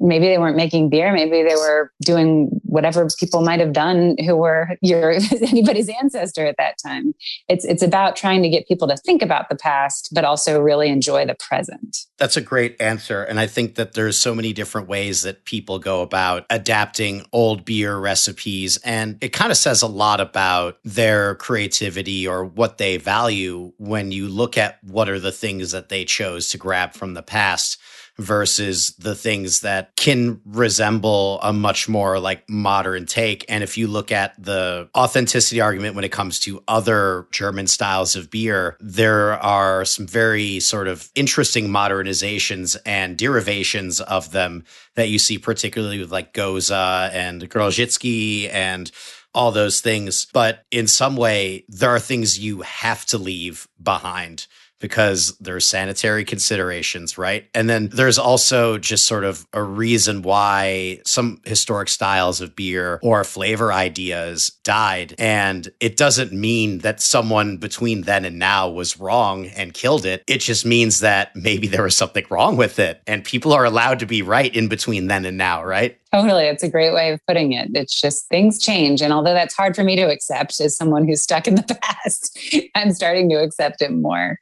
maybe they weren't making beer. Maybe they were doing whatever people might have done who were your anybody's ancestor at that time. It's it's about trying to get people to think about the past but also really enjoy the present. That's a great answer. And i think that there's so many different ways that people go about adapting old beer recipes. And it kind of says a lot about their creativity or what they value when you look at what are the things that they chose to grab from the past versus the things that can resemble a much more like modern take. And if you look at the authenticity argument when it comes to other German styles of beer, there are some very sort of interesting modernizations and derivations of them that you see, particularly with like Gose and Grodziskie and all those things. But in some way, there are things you have to leave behind because there's sanitary considerations, right? And then there's also just sort of a reason why some historic styles of beer or flavor ideas died. And it doesn't mean that someone between then and now was wrong and killed it. It just means that maybe there was something wrong with it. And people are allowed to be right in between then and now, right? Totally. It's a great way of putting it. It's just things change. And although that's hard for me to accept as someone who's stuck in the past, I'm starting to accept it more.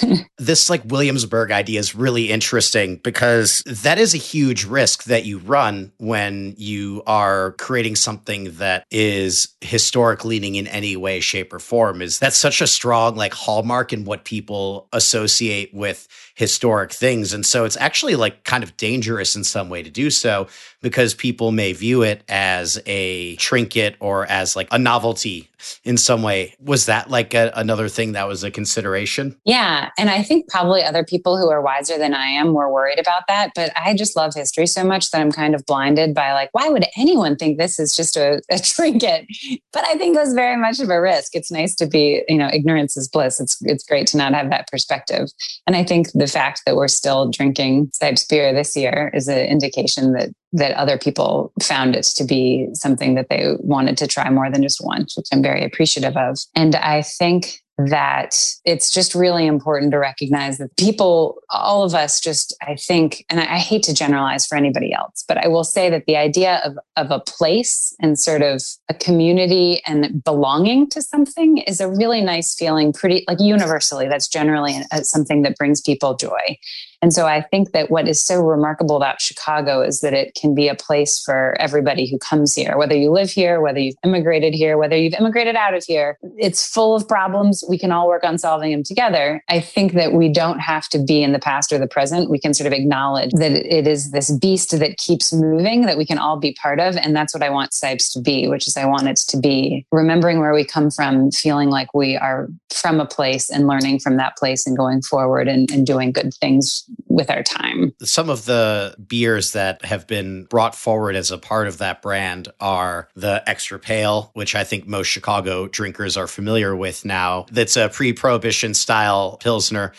this like Williamsburg idea is really interesting because that is a huge risk that you run when you are creating something that is historic leaning in any way, shape, or form. Is that's such a strong like hallmark in what people associate with historic things. And so it's actually like kind of dangerous in some way to do so because people may view it as a trinket or as like a novelty in some way. Was that like a, another thing that was a consideration? Yeah. And I think probably other people who are wiser than I am were worried about that. But I just love history so much that I'm kind of blinded by like, why would anyone think this is just a, a trinket? But I think it was very much of a risk. It's nice to be, you know, ignorance is bliss. It's it's great to not have that perspective. And I think the the fact that we're still drinking Seipps beer this year is an indication that that other people found it to be something that they wanted to try more than just once, which I'm very appreciative of. And I think that it's just really important to recognize that people, all of us just, I think, and I, hate to generalize for anybody else, but I will say that the idea of, of a place and sort of a community and belonging to something is a really nice feeling, pretty like universally. That's generally something that brings people joy. And so I think that what is so remarkable about Chicago is that it can be a place for everybody who comes here, whether you live here, whether you've immigrated here, whether you've immigrated out of here. It's full of problems. We can all work on solving them together. I think that we don't have to be in the past or the present. We can sort of acknowledge that it is this beast that keeps moving that we can all be part of. And that's what I want Seipps to be, which is I want it to be remembering where we come from, feeling like we are from a place and learning from that place and going forward and, and doing good things with our time. Some of the beers that have been brought forward as a part of that brand are the Extra Pale, which I think most Chicago drinkers are familiar with now. That's a pre prohibition style Pilsner.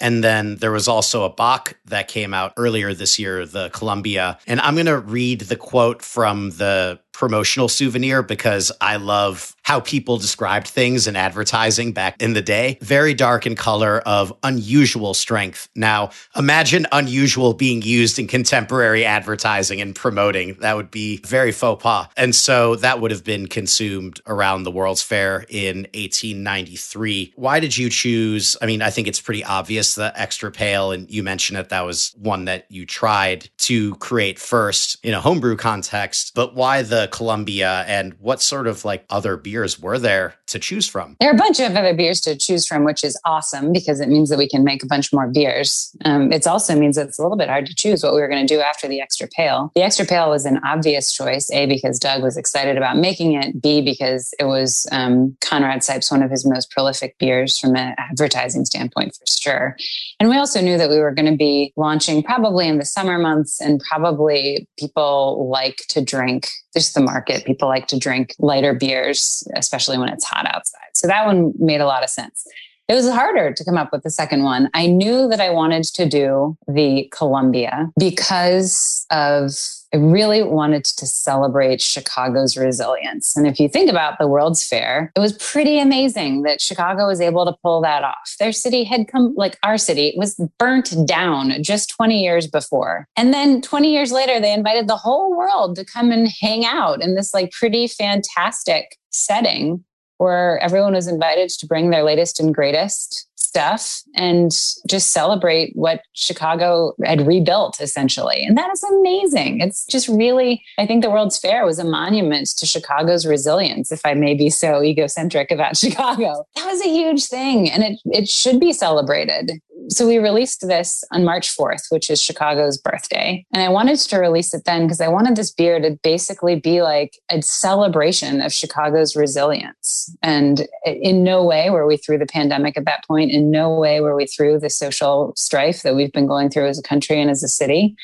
And then there was also a Bock that came out earlier this year, the Columbia. And I'm going to read the quote from the promotional souvenir because I love how people described things in advertising back in the day. Very dark in color of unusual strength. Now, imagine unusual being used in contemporary advertising and promoting. That would be very faux pas. And so that would have been consumed around the World's Fair in 1893. Why did you choose? I mean, I think it's pretty obvious the extra pale, and you mentioned that that was one that you tried to create first in a homebrew context, but why the Columbia and what sort of like other beers were there to choose from? There are a bunch of other beers to choose from, which is awesome because it means that we can make a bunch more beers. Um, it also means that it's a little bit hard to choose what we were going to do after the extra pale. The extra pale was an obvious choice, A, because Doug was excited about making it, B, because it was um, Conrad Seipp's, one of his most prolific beers from an advertising standpoint for sure. And we also knew that we were going to be launching probably in the summer months and probably people like to drink just the market. People like to drink lighter beers, especially when it's hot outside. So that one made a lot of sense. it was harder to come up with the second one. I knew that I wanted to do the Columbia because of I really wanted to celebrate Chicago's resilience. And if you think about the World's Fair, it was pretty amazing that Chicago was able to pull that off. Their city had come, like our city, was burnt down just 20 years before. And then 20 years later, they invited the whole world to come and hang out in this like pretty fantastic setting where everyone was invited to bring their latest and greatest stuff and just celebrate what Chicago had rebuilt essentially. And that is amazing. It's just really, I think the World's Fair was a monument to Chicago's resilience, if I may be so egocentric about Chicago. That was a huge thing and it, it should be celebrated so we released this on March 4th, which is Chicago's birthday. And I wanted to release it then because I wanted this beer to basically be like a celebration of Chicago's resilience. And in no way were we through the pandemic at that point. In no way were we through the social strife that we've been going through as a country and as a city.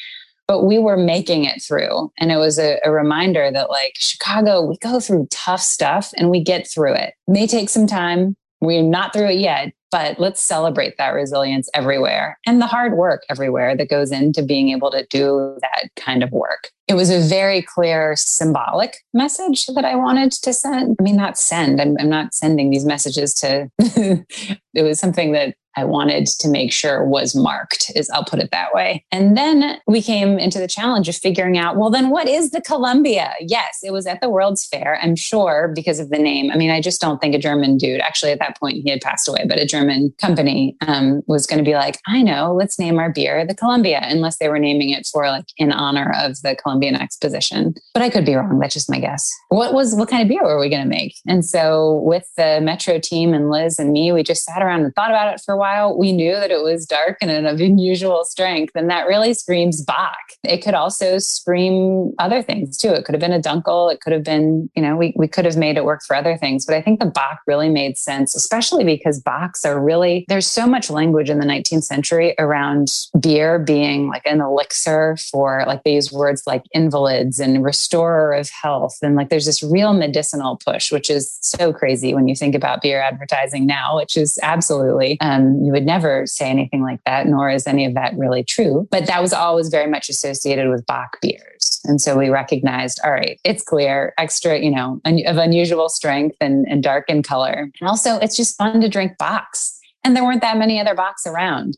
But we were making it through. And it was a, a reminder that, like, Chicago, we go through tough stuff and we get through it. it may take some time. We're not through it yet, but let's celebrate that resilience everywhere and the hard work everywhere that goes into being able to do that kind of work. It was a very clear symbolic message that I wanted to send. I mean, not send, I'm, I'm not sending these messages to, it was something that I wanted to make sure was marked is I'll put it that way. And then we came into the challenge of figuring out, well, then what is the Columbia? Yes, it was at the World's Fair, I'm sure because of the name. I mean, I just don't think a German dude, actually at that point he had passed away, but a German company um, was going to be like, I know, let's name our beer the Columbia, unless they were naming it for like in honor of the Columbian Exposition. But I could be wrong. That's just my guess. What was, what kind of beer were we going to make? And so with the Metro team and Liz and me, we just sat around and thought about it for a while while, we knew that it was dark and of unusual strength. And that really screams Bock. It could also scream other things too. It could have been a Dunkel. It could have been, you know, we, we could have made it work for other things. But I think the Bock really made sense, especially because Bocks are really, there's so much language in the 19th century around beer being like an elixir for like they use words like invalids and restorer of health. And like there's this real medicinal push, which is so crazy when you think about beer advertising now, which is absolutely um, you would never say anything like that, nor is any of that really true. But that was always very much associated with Bock beers. And so we recognized, all right, it's clear, extra, you know, of unusual strength and, and dark in color. And also, it's just fun to drink Bocks. And there weren't that many other Bocks around.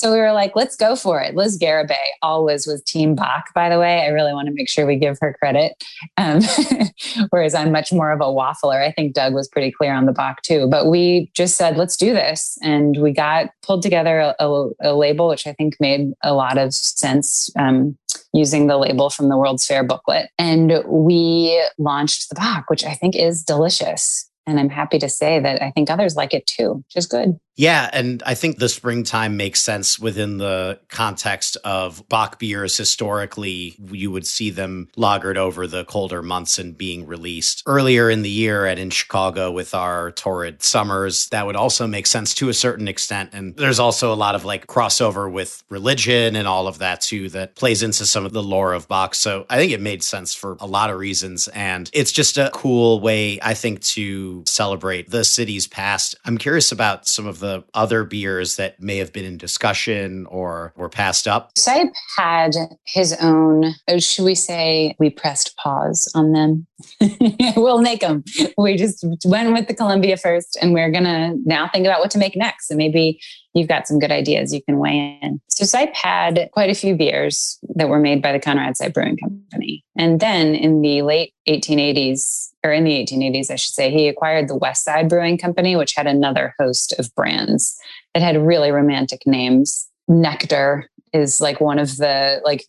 So we were like, let's go for it. Liz Garibay always was Team Bock, by the way. I really want to make sure we give her credit. Um, whereas I'm much more of a waffler. I think Doug was pretty clear on the Bock too. But we just said, let's do this. And we got pulled together a, a, a label, which I think made a lot of sense. Um, using the label from the World's Fair booklet. And we launched the Bock, which I think is delicious. And I'm happy to say that I think others like it too, which is good. Yeah, and I think the springtime makes sense within the context of Bock beers. Historically, you would see them lagered over the colder months and being released earlier in the year. And in Chicago, with our torrid summers, that would also make sense to a certain extent. And there's also a lot of like crossover with religion and all of that too that plays into some of the lore of Bock. So I think it made sense for a lot of reasons. And it's just a cool way, I think, to celebrate the city's past. I'm curious about some of the the other beers that may have been in discussion or were passed up? Seipp had his own, oh, should we say, we pressed pause on them. we'll make them. We just went with the Columbia first, and we're going to now think about what to make next. And maybe you've got some good ideas you can weigh in. So Seipp had quite a few beers that were made by the Conrad Seipp Brewing Company. And then in the late 1880s, or in the 1880s, I should say, he acquired the West Side Brewing Company, which had another host of brands that had really romantic names. Nectar is like one of the like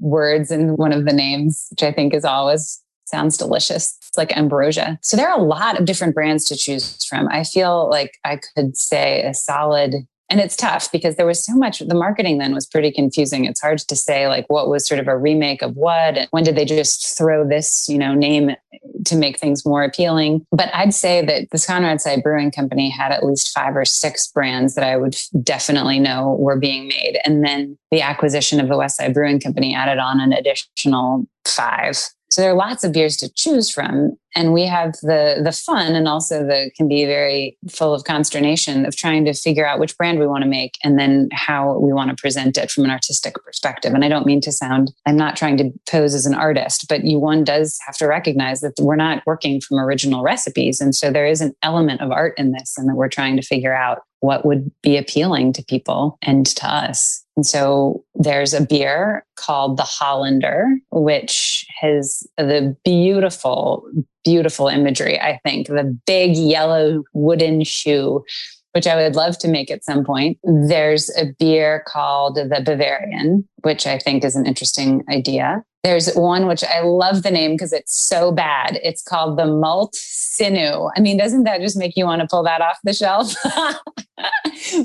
words in one of the names, which I think is always sounds delicious. It's like ambrosia. So there are a lot of different brands to choose from. I feel like I could say a solid and it's tough because there was so much the marketing then was pretty confusing. It's hard to say like what was sort of a remake of what and when did they just throw this you know name to make things more appealing? But i'd say that this conrad Seipp brewing company had at least five or six brands that i would definitely know were being made. And then the acquisition of the west side brewing company added on an additional five So there are lots of beers to choose from. And we have the the fun and also the can be very full of consternation of trying to figure out which brand we want to make and then how we want to present it from an artistic perspective. And I don't mean to sound I'm not trying to pose as an artist, but you one does have to recognize that we're not working from original recipes. And so there is an element of art in this and that we're trying to figure out what would be appealing to people and to us. And so there's a beer called the Hollander, which has the beautiful, beautiful imagery, I think. The big yellow wooden shoe, which I would love to make at some point. There's a beer called the Bavarian, which I think is an interesting idea. There's one which I love the name because it's so bad. It's called the Malt Sinew. I mean, doesn't that just make you want to pull that off the shelf?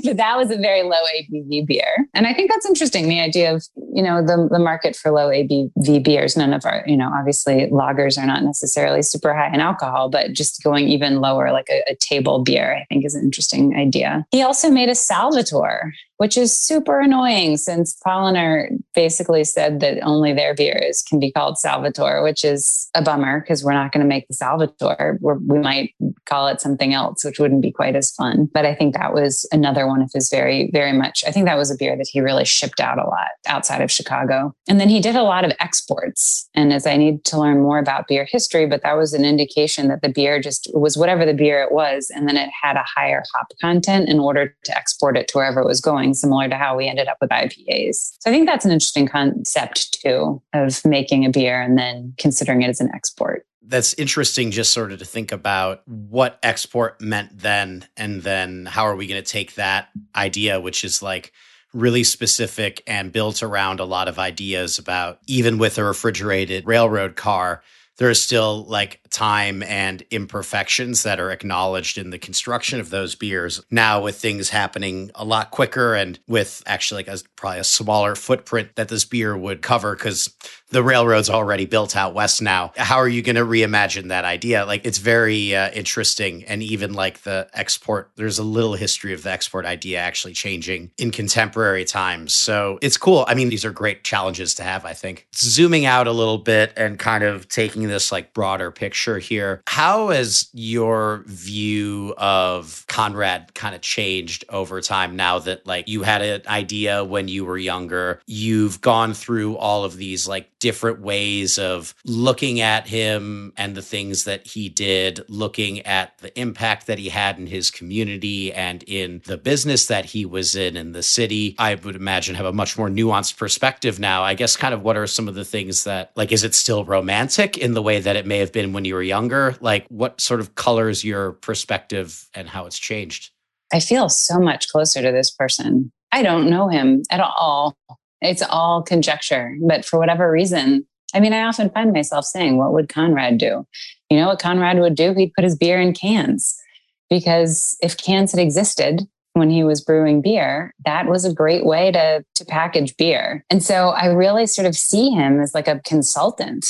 but that was a very low ABV beer. And I think that's interesting. The idea of, you know, the, the market for low ABV beers, none of our, you know, obviously lagers are not necessarily super high in alcohol, but just going even lower, like a, a table beer, I think is an interesting idea. He also made a Salvator, which is super annoying since Paulaner basically said that only their beers can be called Salvator, which is a bummer because we're not going to make the Salvator. We're, we might call it something else, which wouldn't be quite as fun. But I think that was another one of his very, very much, I think that was a beer that he really shipped out a lot outside of Chicago. And then he did a lot of exports. And as I need to learn more about beer history, but that was an indication that the beer just was whatever the beer it was. And then it had a higher hop content in order to export it to wherever it was going similar to how we ended up with IPAs. So I think that's an interesting concept too of making a beer and then considering it as an export. That's interesting, just sort of to think about what export meant then, and then how are we going to take that idea, which is like really specific and built around a lot of ideas about even with a refrigerated railroad car there is still like time and imperfections that are acknowledged in the construction of those beers. Now, with things happening a lot quicker and with actually like a, probably a smaller footprint that this beer would cover, because the railroad's already built out west now. How are you going to reimagine that idea? Like, it's very uh, interesting. And even like the export, there's a little history of the export idea actually changing in contemporary times. So it's cool. I mean, these are great challenges to have, I think. Zooming out a little bit and kind of taking this like broader picture here, how has your view of Conrad kind of changed over time now that like you had an idea when you were younger? You've gone through all of these like different ways of looking at him and the things that he did, looking at the impact that he had in his community and in the business that he was in in the city. I would imagine have a much more nuanced perspective now. I guess kind of what are some of the things that like is it still romantic in the way that it may have been when you were younger? Like what sort of colors your perspective and how it's changed? I feel so much closer to this person. I don't know him at all. It's all conjecture. But for whatever reason, I mean, I often find myself saying, what would Conrad do? You know what Conrad would do? He'd put his beer in cans because if cans had existed when he was brewing beer, that was a great way to, to package beer. And so I really sort of see him as like a consultant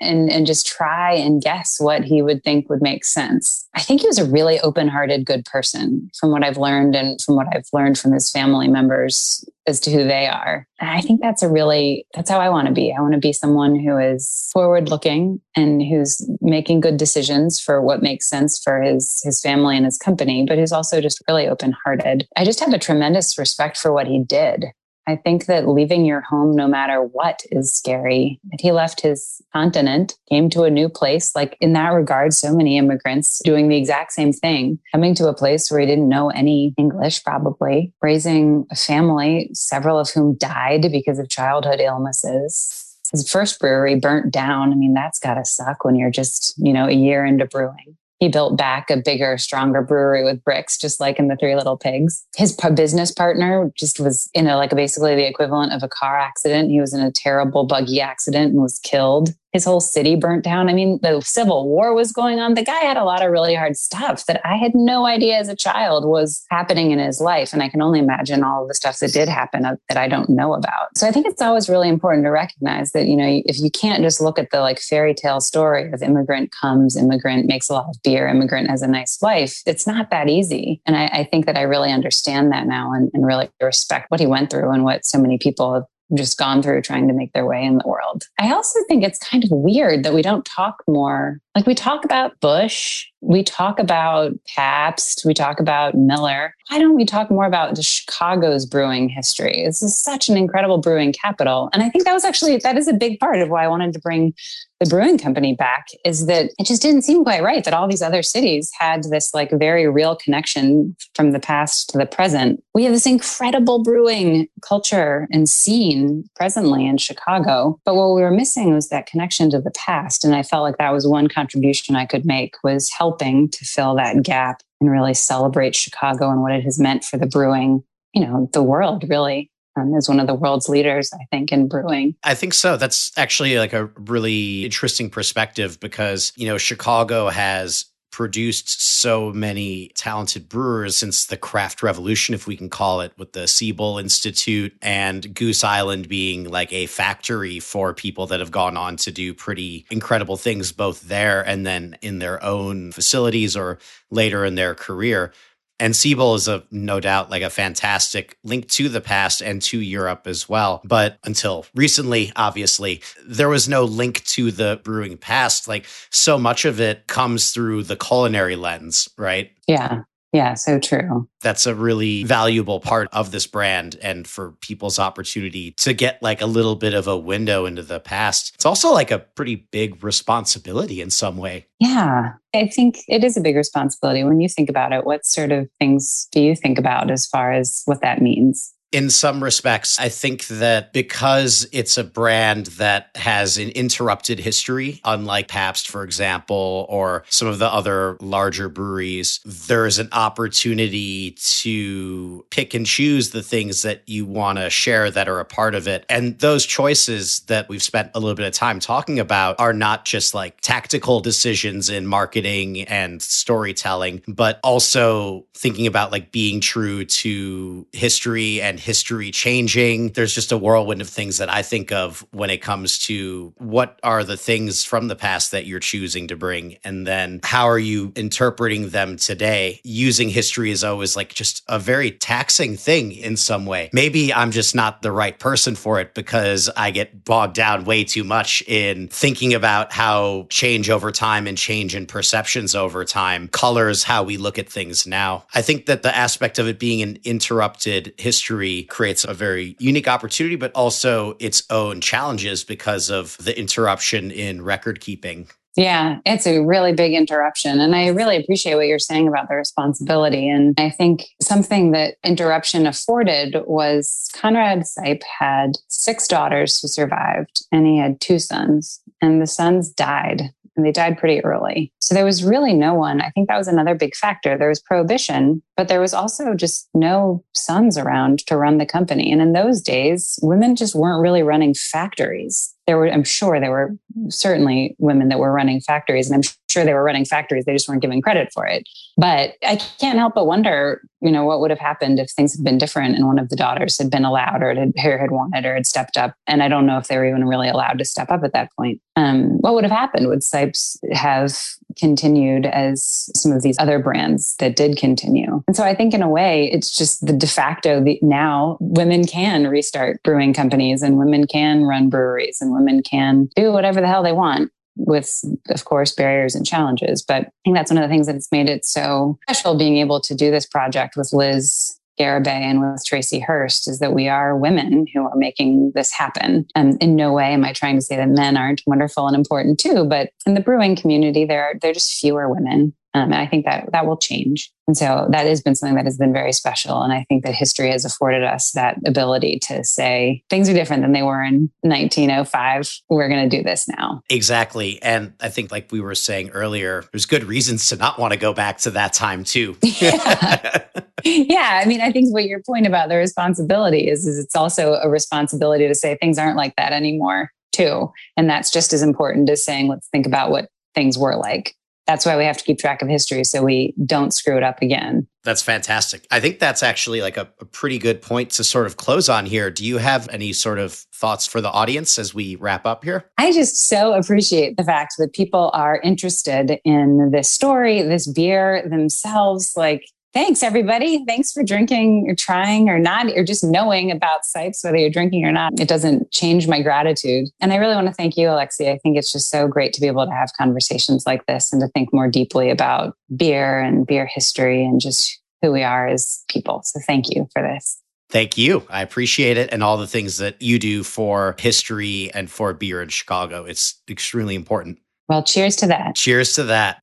and, and just try and guess what he would think would make sense. I think he was a really open hearted, good person from what I've learned and from what I've learned from his family members as to who they are. And I think that's a really, that's how I want to be. I want to be someone who is forward looking and who's making good decisions for what makes sense for his, his family and his company, but who's also just really open hearted. I just have a tremendous respect for what he did. I think that leaving your home, no matter what, is scary. That he left his continent, came to a new place. Like in that regard, so many immigrants doing the exact same thing, coming to a place where he didn't know any English, probably raising a family, several of whom died because of childhood illnesses. His first brewery burnt down. I mean, that's got to suck when you're just, you know, a year into brewing he built back a bigger, stronger brewery with bricks, just like in the Three Little Pigs. His business partner just was in a like basically the equivalent of a car accident. He was in a terrible buggy accident and was killed his whole city burnt down. I mean, the Civil War was going on. The guy had a lot of really hard stuff that I had no idea as a child was happening in his life. And I can only imagine all the stuff that did happen that I don't know about. So I think it's always really important to recognize that, you know, if you can't just look at the like fairy tale story of immigrant comes, immigrant makes a lot of beer, immigrant has a nice life, it's not that easy. And I, I think that I really understand that now and, and really respect what he went through and what so many people just gone through trying to make their way in the world. I also think it's kind of weird that we don't talk more. Like we talk about Busch, we talk about Pabst, we talk about Miller. Why don't we talk more about Chicago's brewing history? This is such an incredible brewing capital. And I think that was actually, that is a big part of why I wanted to bring the brewing company back is that it just didn't seem quite right that all these other cities had this like very real connection from the past to the present. We have this incredible brewing culture and scene presently in Chicago, but what we were missing was that connection to the past. And I felt like that was one contribution I could make was helping to fill that gap and really celebrate Chicago and what it has meant for the brewing, you know, the world really um, as one of the world's leaders, I think, in brewing. I think so. That's actually like a really interesting perspective because, you know, Chicago has produced so many talented brewers since the craft revolution, if we can call it, with the Siebel Institute and Goose Island being like a factory for people that have gone on to do pretty incredible things, both there and then in their own facilities or later in their career. And Siebel is a no doubt like a fantastic link to the past and to Europe as well. But until recently, obviously, there was no link to the brewing past. Like so much of it comes through the culinary lens, right? Yeah. Yeah, so true. That's a really valuable part of this brand and for people's opportunity to get like a little bit of a window into the past. It's also like a pretty big responsibility in some way. Yeah, I think it is a big responsibility when you think about it. What sort of things do you think about as far as what that means? In some respects, I think that because it's a brand that has an interrupted history, unlike Pabst, for example, or some of the other larger breweries, there's an opportunity to pick and choose the things that you want to share that are a part of it. And those choices that we've spent a little bit of time talking about are not just like tactical decisions in marketing and storytelling, but also thinking about like being true to history and and history changing. There's just a whirlwind of things that I think of when it comes to what are the things from the past that you're choosing to bring, and then how are you interpreting them today? Using history is always like just a very taxing thing in some way. Maybe I'm just not the right person for it because I get bogged down way too much in thinking about how change over time and change in perceptions over time colors how we look at things now. I think that the aspect of it being an interrupted history creates a very unique opportunity, but also its own challenges because of the interruption in record keeping. Yeah, it's a really big interruption. And I really appreciate what you're saying about the responsibility. And I think something that interruption afforded was Conrad Seipp had six daughters who survived, and he had two sons, and the sons died and they died pretty early. So there was really no one. I think that was another big factor. There was prohibition, but there was also just no sons around to run the company. And in those days, women just weren't really running factories there were, I'm sure there were certainly women that were running factories, and I'm sure they were running factories. They just weren't given credit for it. But I can't help but wonder, you know, what would have happened if things had been different and one of the daughters had been allowed or had, had wanted or had stepped up. And I don't know if they were even really allowed to step up at that point. Um, what would have happened? Would Seipp's have continued as some of these other brands that did continue? And so I think in a way, it's just the de facto the, now women can restart brewing companies and women can run breweries and women can do whatever the hell they want with, of course, barriers and challenges. But I think that's one of the things that's made it so special being able to do this project with Liz Garibay and with Tracy Hurst is that we are women who are making this happen. And in no way am I trying to say that men aren't wonderful and important too, but in the brewing community, there are, there are just fewer women um, and I think that that will change. And so that has been something that has been very special. And I think that history has afforded us that ability to say things are different than they were in 1905. We're going to do this now. Exactly. And I think, like we were saying earlier, there's good reasons to not want to go back to that time, too. yeah. yeah. I mean, I think what your point about the responsibility is, is it's also a responsibility to say things aren't like that anymore, too. And that's just as important as saying, let's think about what things were like that's why we have to keep track of history so we don't screw it up again. That's fantastic. I think that's actually like a, a, pretty good point to sort of close on here. Do you have any sort of thoughts for the audience as we wrap up here? I just so appreciate the fact that people are interested in this story, this beer themselves. Like, thanks everybody. Thanks for drinking or trying or not, or just knowing about Seipps, whether you're drinking or not. It doesn't change my gratitude. And I really want to thank you, Alexi. I think it's just so great to be able to have conversations like this and to think more deeply about beer and beer history and just who we are as people. So thank you for this. Thank you. I appreciate it and all the things that you do for history and for beer in Chicago. It's extremely important. Well, cheers to that. Cheers to that.